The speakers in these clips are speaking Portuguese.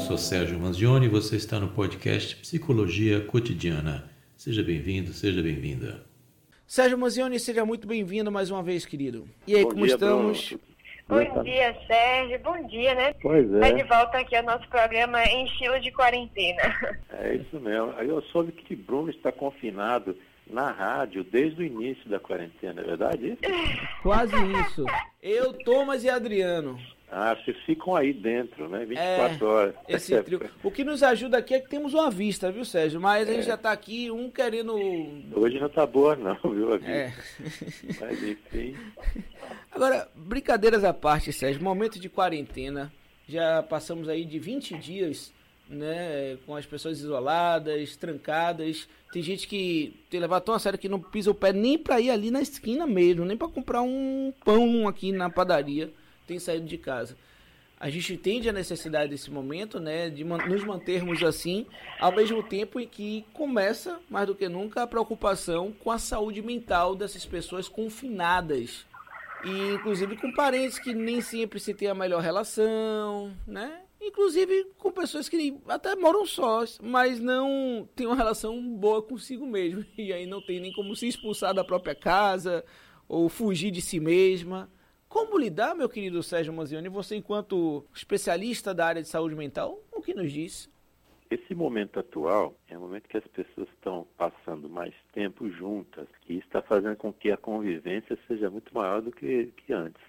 sou Sérgio Manzioni e você está no podcast Psicologia Cotidiana. Seja bem-vindo, seja bem-vinda. Sérgio Manzioni, seja muito bem-vindo mais uma vez, querido. E aí, Bom como dia, estamos? Bruno. Bom dia, Sérgio. Bom dia, né? Pois Tá de é, volta aqui ao nosso programa em estilo de quarentena. é isso mesmo. Aí eu soube que Bruno está confinado na rádio desde o início da quarentena, é verdade isso? Quase isso. Eu, Thomas e Adriano. Ah, vocês ficam aí dentro, né? 24 horas. Esse trio. O que nos ajuda aqui é que temos uma vista, viu, Sérgio? Mas a gente já tá aqui, um querendo. Hoje não tá boa não, viu? Aqui. É. Mas enfim, Agora, brincadeiras à parte, Sérgio, momento de quarentena. Já passamos aí de 20 dias, né, com as pessoas isoladas, trancadas. Tem gente que tem levado tão a sério que não pisa o pé nem pra ir ali na esquina mesmo, nem pra comprar um pão aqui na padaria, tem saído de casa. A gente entende a necessidade desse momento, né, de nos mantermos assim, ao mesmo tempo em que começa, mais do que nunca, a preocupação com a saúde mental dessas pessoas confinadas e inclusive com parentes que nem sempre se tem a melhor relação, né? Inclusive com pessoas que até moram sós, mas não tem uma relação boa consigo mesmo. E aí não tem nem como se expulsar da própria casa ou fugir de si mesma. Como lidar, meu querido Sérgio Manzioni, você enquanto especialista da área de saúde mental, o que nos diz? esse momento atual é um momento que as pessoas estão passando mais tempo juntas e está fazendo com que a convivência seja muito maior do que, que antes.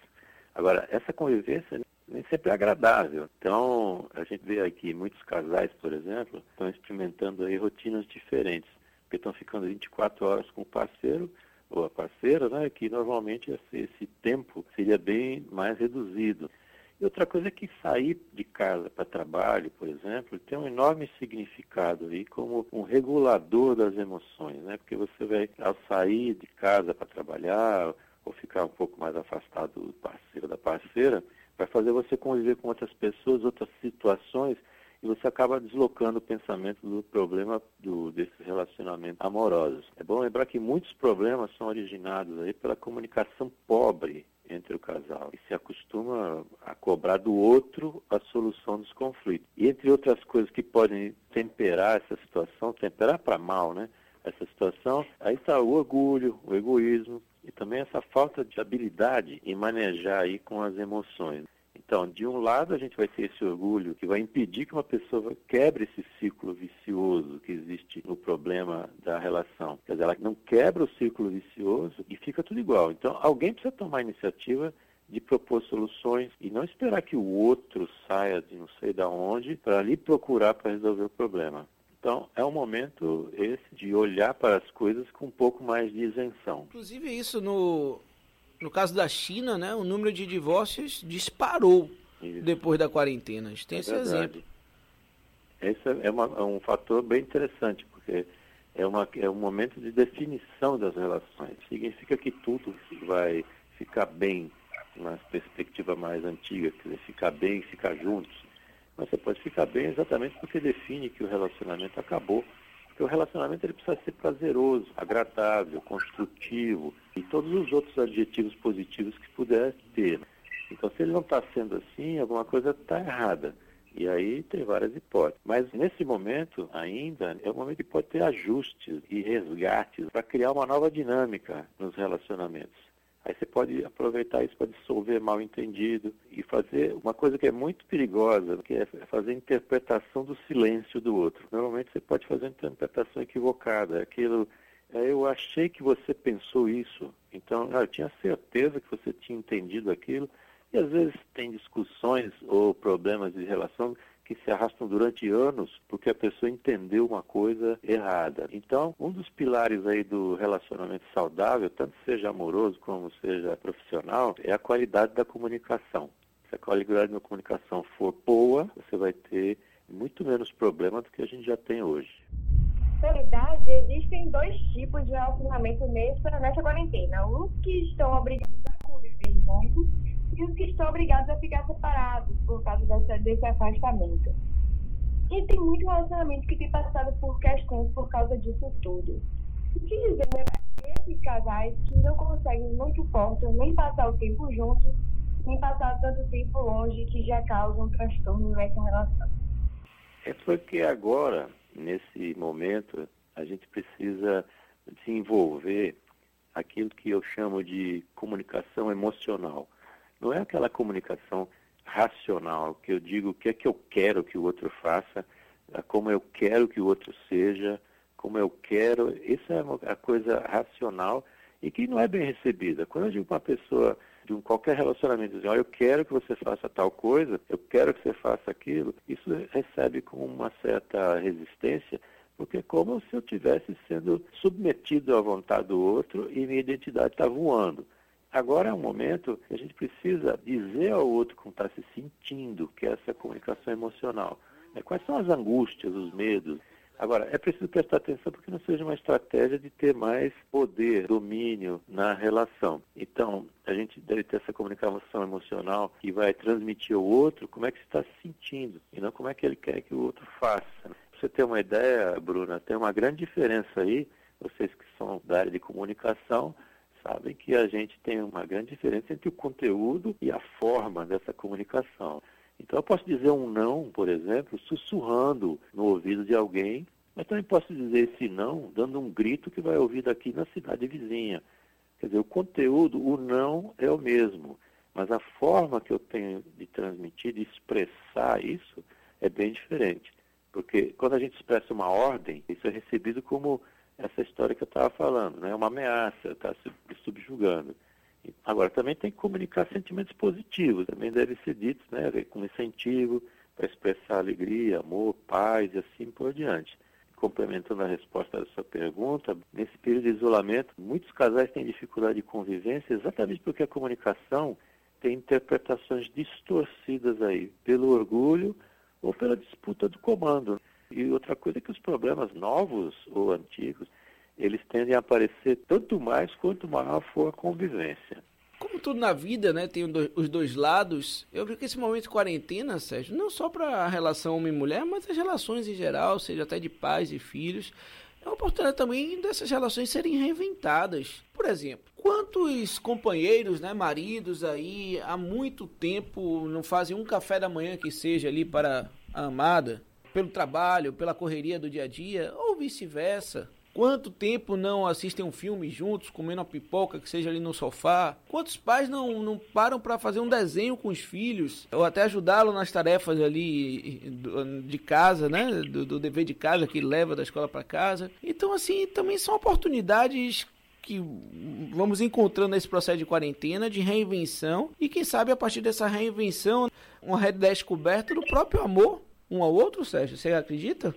Agora, essa convivência nem sempre é agradável. Então, a gente vê aqui muitos casais, por exemplo, estão experimentando aí rotinas diferentes, porque estão ficando 24 horas com o parceiro ou a parceira, né, que normalmente esse, tempo seria bem mais reduzido. E outra coisa é que sair de casa para trabalho, por exemplo, tem um enorme significado aí como um regulador das emoções, né? Porque você vai, ao sair de casa para trabalhar ou ficar um pouco mais afastado do parceiro da parceira, vai fazer você conviver com outras pessoas, outras situações, e você acaba deslocando o pensamento do problema do, desses relacionamentos amorosos. É bom lembrar que muitos problemas são originados aí pela comunicação pobre entre o casal e se acostuma a cobrar do outro a solução dos conflitos. E entre outras coisas que podem temperar essa situação, temperar para mal, né? Essa situação, aí está o orgulho, o egoísmo e também essa falta de habilidade em manejar aí com as emoções. Então, de um lado, a gente vai ter esse orgulho que vai impedir que uma pessoa quebre esse ciclo vicioso que existe no problema da relação. Quer dizer, ela não quebra o ciclo vicioso e fica tudo igual. Então, alguém precisa tomar a iniciativa de propor soluções e não esperar que o outro saia de não sei da onde para ali procurar para resolver o problema. Então, é um momento esse de olhar para as coisas com um pouco mais de isenção. Inclusive isso no, no caso da China, né, o número de divórcios disparou Isso. depois da quarentena. A gente tem É esse verdade. exemplo. Esse é, uma- é um fator bem interessante, porque é, uma, é um momento de definição das relações. Significa que tudo vai ficar bem na perspectiva mais antiga, quer dizer, ficar bem, ficar juntos. Mas você pode ficar bem exatamente porque define que o relacionamento acabou. Porque o relacionamento ele precisa ser prazeroso, agradável, construtivo e todos os outros adjetivos positivos que puder ter. Então, se ele não está sendo assim, alguma coisa está errada. E aí tem várias hipóteses. Mas nesse momento ainda é um momento que pode ter ajustes e resgates para criar uma nova dinâmica nos relacionamentos. Aí você pode aproveitar isso para dissolver mal entendido e fazer uma coisa que é muito perigosa, que é fazer interpretação do silêncio do outro. Normalmente você pode fazer uma interpretação equivocada. Aquilo, "É, eu achei que você pensou isso, então ah, eu tinha certeza que você tinha entendido aquilo. E às vezes tem discussões ou problemas de relação que se arrastam durante anos porque a pessoa entendeu uma coisa errada. Então, um dos pilares aí do relacionamento saudável, tanto seja amoroso como seja profissional, é a qualidade da comunicação. Se a qualidade da comunicação for boa, você vai ter muito menos problema do que a gente já tem hoje. Na verdade, existem dois tipos de relacionamento nessa, nessa quarentena. Os que estão obrigados a conviver juntos e os que estão obrigados a ficar separados por causa dessa, desse afastamento. E tem muito relacionamento que tem passado por questões por causa disso tudo. O que dizer né, esses casais que não conseguem, não suportam nem passar o tempo juntos, nem passar tanto tempo longe que já causam transtorno nessa relação? É porque agora, nesse momento, a gente precisa desenvolver aquilo que eu chamo de comunicação emocional. Não é aquela comunicação racional, que eu digo o que é que eu quero que o outro faça, como eu quero que o outro seja, como eu quero. Isso é a coisa racional e que não é bem recebida. Quando eu digo para uma pessoa de um qualquer relacionamento, dizer, oh, eu quero que você faça tal coisa, eu quero que você faça aquilo, isso recebe com uma certa resistência, porque é como se eu estivesse sendo submetido à vontade do outro e minha identidade está voando. Agora é um momento que a gente precisa dizer ao outro como está se sentindo, que é essa comunicação emocional. É, quais são as angústias, os medos? Agora, é preciso prestar atenção porque não seja uma estratégia de ter mais poder, domínio na relação. Então, a gente deve ter essa comunicação emocional que vai transmitir ao outro como é que está se sentindo e não como é que ele quer que o outro faça. Para você ter uma ideia, Bruna, tem uma grande diferença aí, vocês que são da área de comunicação, sabem que a gente tem uma grande diferença entre o conteúdo e a forma dessa comunicação. Então eu posso dizer um não, por exemplo, sussurrando no ouvido de alguém, mas também posso dizer esse não dando um grito que vai ouvir daqui na cidade vizinha. Quer dizer, o conteúdo, o não é o mesmo, mas a forma que eu tenho de transmitir, de expressar isso, é bem diferente. Porque quando a gente expressa uma ordem, isso é recebido como essa história que eu estava falando, né? uma ameaça, está subjugando. Agora, também tem que comunicar sentimentos positivos, também deve ser dito, né, com incentivo para expressar alegria, amor, paz e assim por diante. Complementando a resposta da sua pergunta, nesse período de isolamento, muitos casais têm dificuldade de convivência exatamente porque a comunicação tem interpretações distorcidas aí, pelo orgulho ou pela disputa do comando. E outra coisa é que os problemas novos ou antigos eles tendem a aparecer tanto mais quanto maior for a convivência. Como tudo na vida, né, tem os dois lados. Eu vi que esse momento de quarentena, Sérgio, não só para a relação homem-mulher, mas as relações em geral, seja até de pais e filhos, é uma oportunidade também dessas relações serem reinventadas. Por exemplo, quantos companheiros, né, maridos aí, há muito tempo não fazem um café da manhã que seja ali para a amada, pelo trabalho, pela correria do dia a dia, ou vice-versa. Quanto tempo não assistem um filme juntos, comendo uma pipoca, que seja ali no sofá? Quantos pais não, não param para fazer um desenho com os filhos? Ou até ajudá-lo nas tarefas ali de casa, né? Do, do dever de casa que leva da escola para casa. Então, assim, também são oportunidades que vamos encontrando nesse processo de quarentena, de reinvenção. E quem sabe a partir dessa reinvenção, uma redescoberta do próprio amor um ao outro, Sérgio? Você acredita?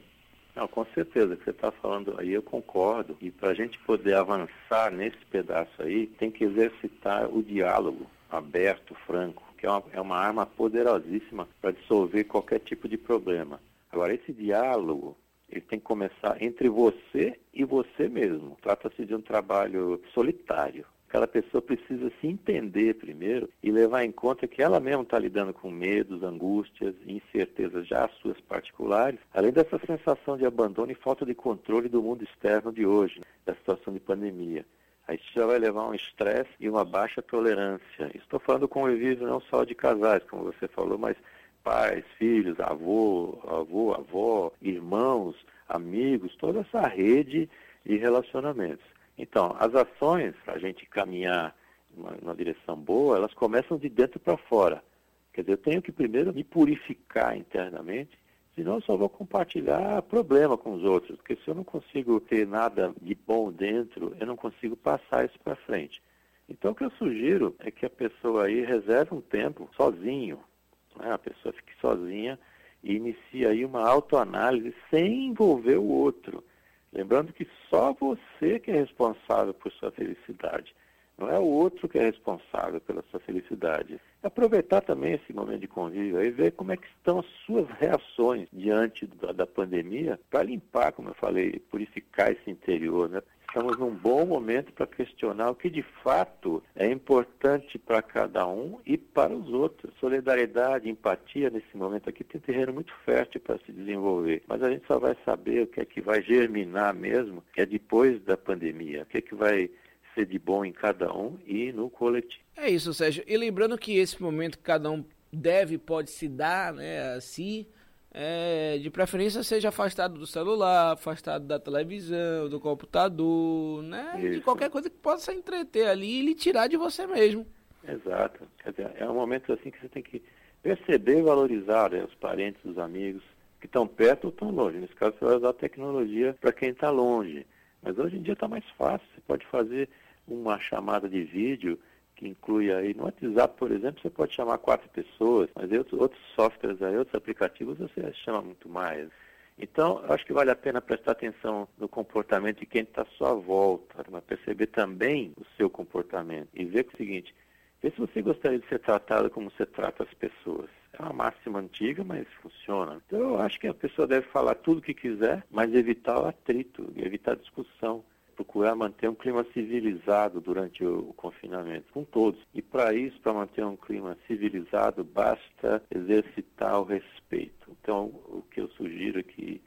Não, com certeza, o que você está falando aí eu concordo. E para a gente poder avançar nesse pedaço aí, tem que exercitar o diálogo aberto, franco, que é uma, é uma arma poderosíssima para dissolver qualquer tipo de problema. Agora, esse diálogo, ele tem que começar entre você e você mesmo. Trata-se de um trabalho solitário aquela pessoa precisa se entender primeiro e levar em conta que ela mesma está lidando com medos, angústias, incertezas já suas particulares, além dessa sensação de abandono e falta de controle do mundo externo de hoje, né, da situação de pandemia. Aí isso já vai levar um estresse e uma baixa tolerância. Estou falando do convívio não só de casais, como você falou, mas pais, filhos, avô, avô, avó, irmãos, amigos, toda essa rede de relacionamentos. Então, as ações, para a gente caminhar numa, direção boa, elas começam de dentro para fora. Quer dizer, eu tenho que primeiro me purificar internamente, senão eu só vou compartilhar problema com os outros, porque se eu não consigo ter nada de bom dentro, eu não consigo passar isso para frente. Então, o que eu sugiro é que a pessoa aí reserve um tempo sozinho, né? a pessoa fique sozinha e inicie aí uma autoanálise sem envolver o outro. Lembrando que só você que é responsável por sua felicidade. Não é o outro que é responsável pela sua felicidade. Aproveitar também esse momento de convívio e ver como é que estão as suas reações diante da, da pandemia para limpar, como eu falei, purificar esse interior, né? Estamos num bom momento para questionar o que de fato é importante para cada um e para os outros. Solidariedade, empatia nesse momento aqui tem terreno muito fértil para se desenvolver, mas a gente só vai saber o que é que vai germinar mesmo, que é depois da pandemia, o que é que vai ser de bom em cada um e no coletivo. É isso, Sérgio. E lembrando que esse momento cada um deve, pode se dar né, a si, é, de preferência seja afastado do celular, afastado da televisão, do computador, né? Isso. De qualquer coisa que possa entreter ali e lhe tirar de você mesmo. Exato. Dizer, é um momento assim que você tem que perceber e valorizar né, os parentes, os amigos que estão perto ou estão longe. Nesse caso, você vai usar a tecnologia para quem está longe. Mas hoje em dia está mais fácil. Você pode fazer uma chamada de vídeo inclui aí, no WhatsApp, por exemplo, você pode chamar quatro pessoas, mas outros, outros softwares aí, outros aplicativos, você chama muito mais. Então, acho que vale a pena prestar atenção no comportamento de quem está à sua volta, mas perceber também o seu comportamento e ver o seguinte, ver se você gostaria de ser tratado como você trata as pessoas. É uma máxima antiga, mas funciona. Então, eu acho que a pessoa deve falar tudo o que quiser, mas evitar o atrito, evitar discussão procurar manter um clima civilizado durante o, o confinamento, com todos. E para isso, para manter um clima civilizado, basta exercitar o respeito. Então, o que eu sugiro é que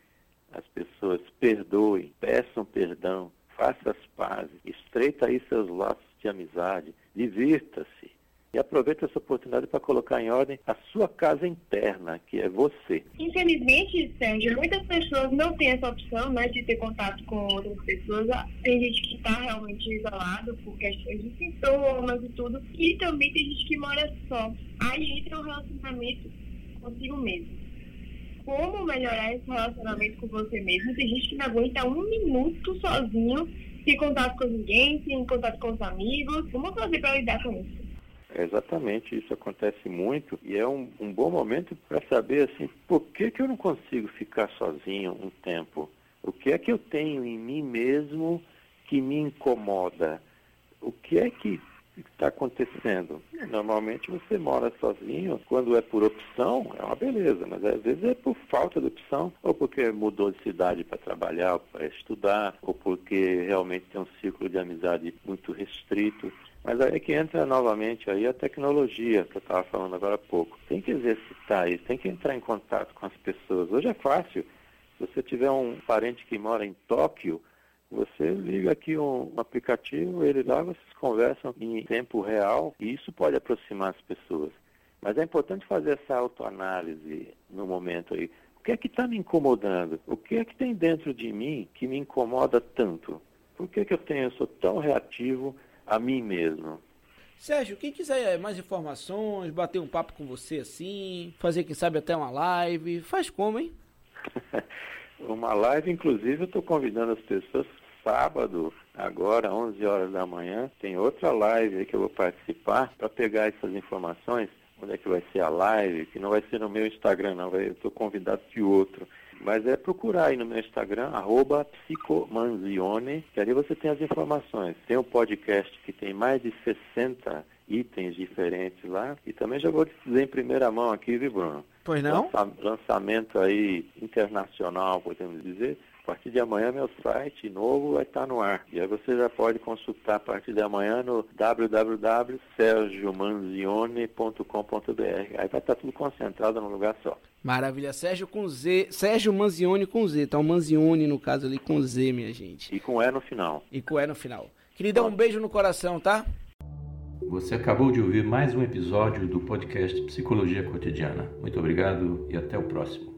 as pessoas perdoem, peçam perdão, façam as pazes, estreita aí seus laços de amizade, divirta-se, e aproveita essa oportunidade para colocar em ordem a sua casa interna, que é você. Infelizmente, Sérgio, muitas pessoas não têm essa opção né, de ter contato com outras pessoas. Tem gente que está realmente isolado por questões de sintomas e tudo, e também tem gente que mora só. Aí entra o relacionamento consigo mesmo como melhorar esse relacionamento com você mesmo. Tem gente que não aguenta um minuto sozinho, sem contato com ninguém, sem contato com os amigos. Como fazer para lidar com isso? Exatamente, isso acontece muito e é um, um bom momento para saber assim, por que, que eu não consigo ficar sozinho um tempo? O que é que eu tenho em mim mesmo que me incomoda? O que é que está acontecendo? Normalmente você mora sozinho, quando é por opção, é uma beleza, mas às vezes é por falta de opção, ou porque mudou de cidade para trabalhar, para estudar, ou porque realmente tem um ciclo de amizade muito restrito. Mas aí é que entra novamente aí a tecnologia que eu estava falando agora há pouco. Tem que exercitar isso, tem que entrar em contato com as pessoas. Hoje é fácil. Se você tiver um parente que mora em Tóquio, você liga aqui um, aplicativo, ele lá, vocês conversam em tempo real e isso pode aproximar as pessoas. Mas é importante fazer essa autoanálise no momento aí. O que é que está me incomodando? O que é que tem dentro de mim que me incomoda tanto? Por que, que eu tenho, eu sou tão reativo a mim mesmo. Sérgio, quem quiser mais informações, bater um papo com você assim, fazer, quem sabe, até uma live, faz como, hein? uma live, inclusive, eu estou convidando as pessoas sábado, agora, 11 horas da manhã, tem outra live que eu vou participar para pegar essas informações, onde é que vai ser a live, que não vai ser no meu Instagram, não, eu estou convidado de outro. Mas é procurar aí no meu Instagram, arroba psicomanzione, que ali você tem as informações. Tem um podcast que tem mais de 60 itens diferentes lá. E também já vou te dizer em primeira mão aqui, viu, Bruno? Pois não? lançamento aí internacional, podemos dizer. A partir de amanhã, meu site novo vai estar no ar. E aí você já pode consultar a partir de amanhã no www.sergiomanzione.com.br. Aí vai estar tudo concentrado num lugar só. Maravilha. Sérgio com Z. Sérgio Manzione com Z. Tá o Manzione, no caso ali, com Z, minha gente. E com E no final. E com E no final. Queridão, um beijo no coração, tá? Você acabou de ouvir mais um episódio do podcast Psicologia Cotidiana. Muito obrigado e até o próximo.